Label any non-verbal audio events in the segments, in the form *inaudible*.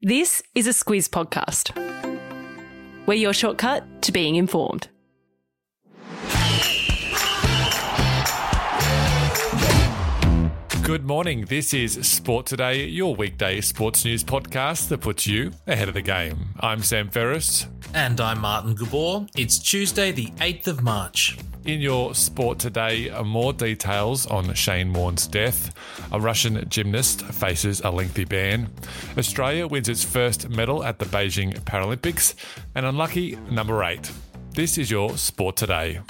This is a Squiz podcast. We're your shortcut to being informed. Good morning. This is Sport Today, your weekday sports news podcast that puts you ahead of the game. I'm Sam Ferris. And I'm Martin Gabor. It's Tuesday, the 8th of March. In your sport today, uh, more details on Shane Warne's death. A Russian gymnast faces a lengthy ban. Australia wins its first medal at the Beijing Paralympics. And unlucky number eight. This is your sport today.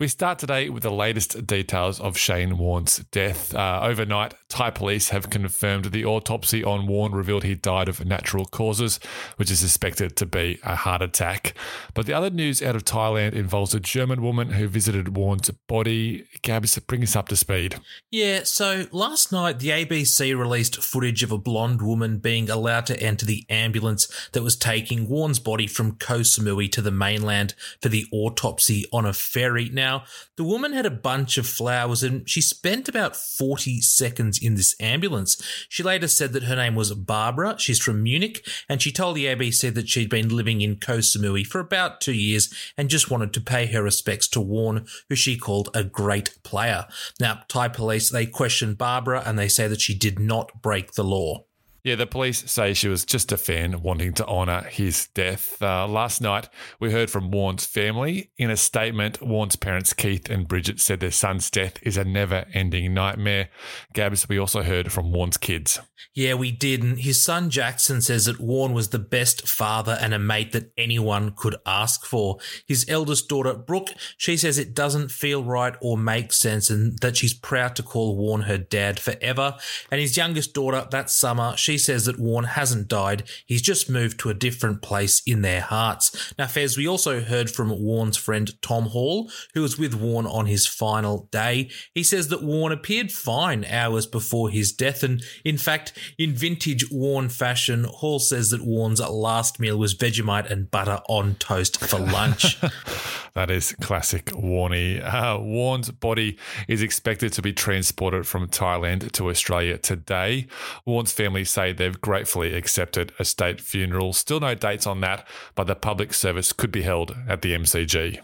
We start today with the latest details of Shane Warne's death. Uh, overnight, Thai police have confirmed the autopsy on Warne revealed he died of natural causes, which is suspected to be a heart attack. But the other news out of Thailand involves a German woman who visited Warne's body. Gabs, bring us up to speed. Yeah, so last night the ABC released footage of a blonde woman being allowed to enter the ambulance that was taking Warne's body from Koh Samui to the mainland for the autopsy on a ferry. Now, now, the woman had a bunch of flowers and she spent about 40 seconds in this ambulance. She later said that her name was Barbara. She's from Munich and she told the ABC that she'd been living in Koh Samui for about two years and just wanted to pay her respects to Warne, who she called a great player. Now, Thai police, they questioned Barbara and they say that she did not break the law. Yeah, the police say she was just a fan wanting to honour his death. Uh, last night, we heard from Warne's family. In a statement, Warne's parents, Keith and Bridget, said their son's death is a never ending nightmare. Gabs, we also heard from Warne's kids. Yeah, we did. And his son Jackson says that Warne was the best father and a mate that anyone could ask for. His eldest daughter, Brooke, she says it doesn't feel right or make sense and that she's proud to call Warne her dad forever. And his youngest daughter, that summer, she she says that Warne hasn't died, he's just moved to a different place in their hearts. Now, Fez, we also heard from Warne's friend Tom Hall, who was with Warne on his final day. He says that Warne appeared fine hours before his death, and in fact, in vintage Warne fashion, Hall says that Warne's last meal was Vegemite and butter on toast for lunch. *laughs* that is classic Warney. Uh, Warne's body is expected to be transported from Thailand to Australia today. Warne's family say say they've gratefully accepted a state funeral. Still no dates on that, but the public service could be held at the MCG.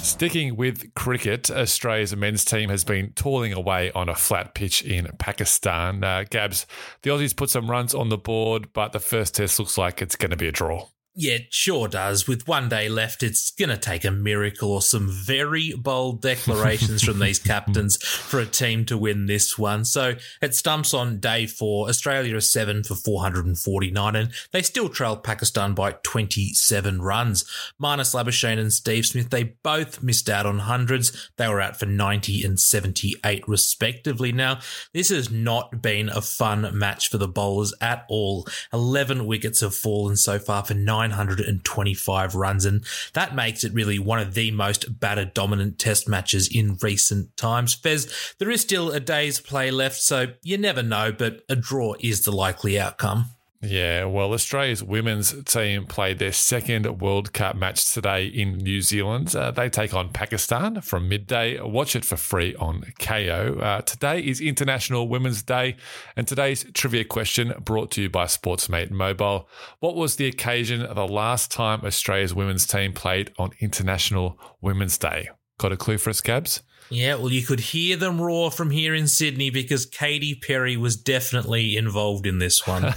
Sticking with cricket, Australia's men's team has been toiling away on a flat pitch in Pakistan. Uh, Gabs, the Aussies put some runs on the board, but the first test looks like it's going to be a draw. Yeah, it sure does. With one day left, it's going to take a miracle or some very bold declarations from these *laughs* captains for a team to win this one. So it stumps on day four. Australia is seven for 449, and they still trail Pakistan by 27 runs. Marnus Labuschagne and Steve Smith, they both missed out on hundreds. They were out for 90 and 78, respectively. Now, this has not been a fun match for the bowlers at all. 11 wickets have fallen so far for nine 925 runs, and that makes it really one of the most batter dominant test matches in recent times. Fez, there is still a day's play left, so you never know, but a draw is the likely outcome. Yeah, well, Australia's women's team played their second World Cup match today in New Zealand. Uh, they take on Pakistan from midday. Watch it for free on Kayo. Uh, today is International Women's Day, and today's trivia question brought to you by Sportsmate Mobile. What was the occasion the last time Australia's women's team played on International Women's Day? Got a clue for us, Gabs? Yeah, well, you could hear them roar from here in Sydney because Katy Perry was definitely involved in this one.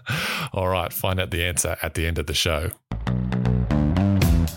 *laughs* All right, find out the answer at the end of the show.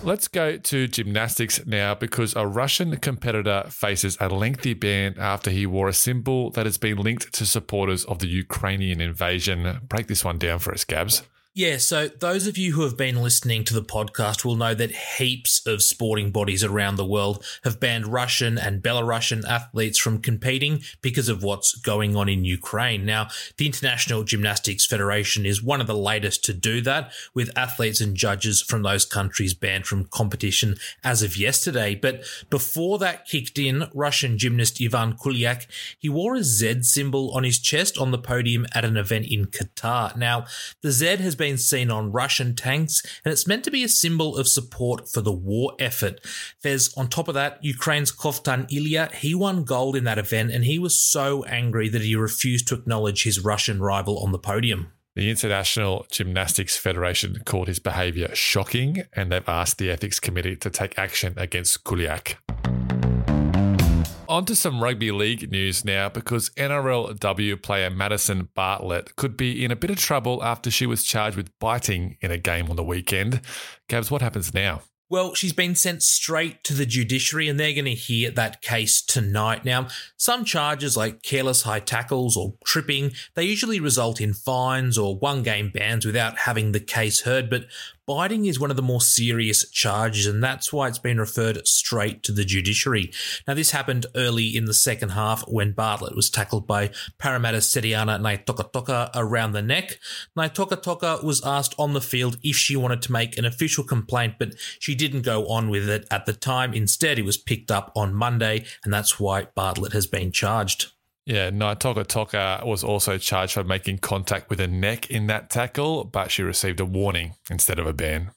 Let's go to gymnastics now because a Russian competitor faces a lengthy ban after he wore a symbol that has been linked to supporters of the Ukrainian invasion. Break this one down for us, Gabs. Yeah, so those of you who have been listening to the podcast will know that heaps of sporting bodies around the world have banned Russian and Belarusian athletes from competing because of what's going on in Ukraine. Now, the International Gymnastics Federation is one of the latest to do that, with athletes and judges from those countries banned from competition as of yesterday. But before that kicked in, Russian gymnast Ivan Kulyak, he wore a Z symbol on his chest on the podium at an event in Qatar. Now, the Z has been been seen on Russian tanks, and it's meant to be a symbol of support for the war effort. There's, on top of that, Ukraine's Kovtun Ilya. He won gold in that event, and he was so angry that he refused to acknowledge his Russian rival on the podium. The International Gymnastics Federation called his behaviour shocking, and they've asked the ethics committee to take action against Kuliak. On to some rugby league news now because NRLW player Madison Bartlett could be in a bit of trouble after she was charged with biting in a game on the weekend. Gabs, what happens now? Well, she's been sent straight to the judiciary and they're going to hear that case tonight. Now, some charges like careless high tackles or tripping, they usually result in fines or one game bans without having the case heard, but Biting is one of the more serious charges, and that's why it's been referred straight to the judiciary. Now, this happened early in the second half when Bartlett was tackled by Parramatta Setiana Naitokatoka around the neck. Naitokatoka was asked on the field if she wanted to make an official complaint, but she didn't go on with it at the time. Instead, it was picked up on Monday, and that's why Bartlett has been charged. Yeah, Naitokatoka was also charged for making contact with her neck in that tackle, but she received a warning instead of a ban.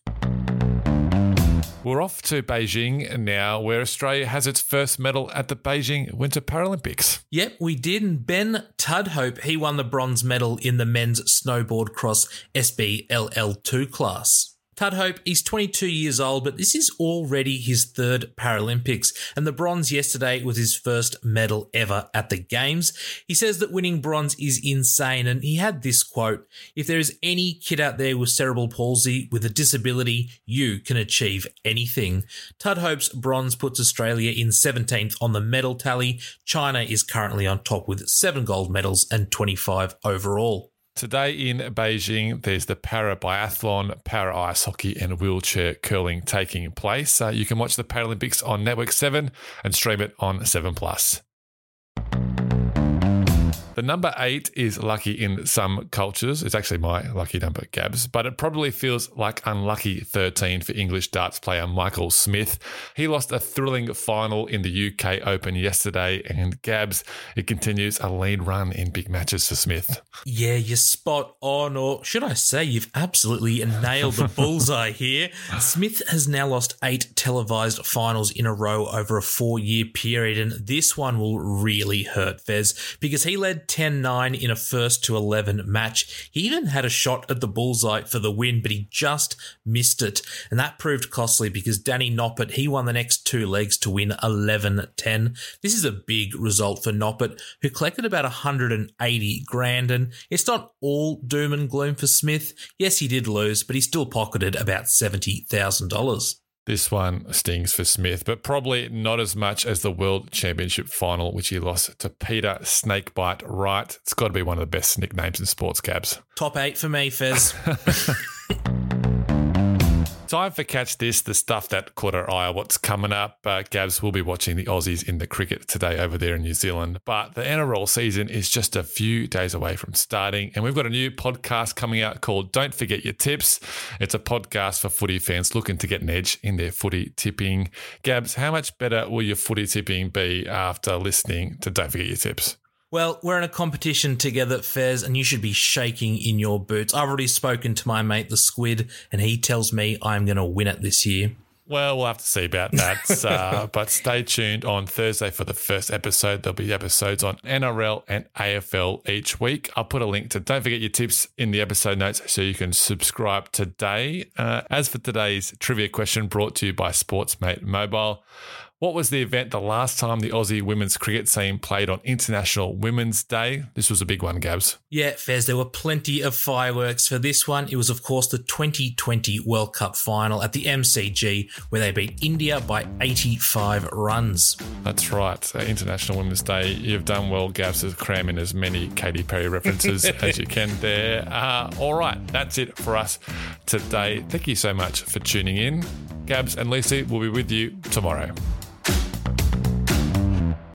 We're off to Beijing now, where Australia has its first medal at the Beijing Winter Paralympics. Yep, we did. And Ben Tudhope, he won the bronze medal in the men's snowboard cross SBLL2 class. Tudhope, he's 22 years old, but this is already his third Paralympics, and the bronze yesterday was his first medal ever at the Games. He says that winning bronze is insane, and he had this quote If there is any kid out there with cerebral palsy with a disability, you can achieve anything. Tudhope's bronze puts Australia in 17th on the medal tally. China is currently on top with seven gold medals and 25 overall. Today in Beijing, there's the para biathlon, para ice hockey, and wheelchair curling taking place. Uh, you can watch the Paralympics on Network 7 and stream it on 7 Plus. The number eight is lucky in some cultures. It's actually my lucky number, Gabs, but it probably feels like unlucky 13 for English darts player Michael Smith. He lost a thrilling final in the UK Open yesterday, and Gabs, it continues a lead run in big matches for Smith. Yeah, you're spot on, or should I say, you've absolutely nailed the bullseye here. Smith has now lost eight televised finals in a row over a four year period, and this one will really hurt Fez because he led 10 9 in a first to 11 match. He even had a shot at the bullseye for the win, but he just missed it. And that proved costly because Danny Noppert, he won the next two legs to win 11 10. This is a big result for Noppert, who collected about 180 grand. And it's not all doom and gloom for Smith. Yes, he did lose, but he still pocketed about $70,000. This one stings for Smith, but probably not as much as the World Championship final, which he lost to Peter Snakebite Wright. It's got to be one of the best nicknames in sports Gabs. Top eight for me, Fez. *laughs* Time for Catch This, the stuff that caught our eye. What's coming up? Uh, Gabs will be watching the Aussies in the cricket today over there in New Zealand. But the NRL season is just a few days away from starting. And we've got a new podcast coming out called Don't Forget Your Tips. It's a podcast for footy fans looking to get an edge in their footy tipping. Gabs, how much better will your footy tipping be after listening to Don't Forget Your Tips? Well, we're in a competition together, at Fez, and you should be shaking in your boots. I've already spoken to my mate, the Squid, and he tells me I'm going to win it this year. Well, we'll have to see about that. *laughs* uh, but stay tuned on Thursday for the first episode. There'll be episodes on NRL and AFL each week. I'll put a link to Don't Forget Your Tips in the episode notes so you can subscribe today. Uh, as for today's trivia question brought to you by Sportsmate Mobile, what was the event the last time the Aussie women's cricket team played on International Women's Day? This was a big one, Gabs. Yeah, Fez, there were plenty of fireworks for this one. It was, of course, the 2020 World Cup final at the MCG, where they beat India by 85 runs. That's right. Uh, International Women's Day. You've done well, Gabs, to cram in as many Katy Perry references *laughs* as you can there. Uh, all right, that's it for us today. Thank you so much for tuning in. Gabs and Lisa will be with you tomorrow.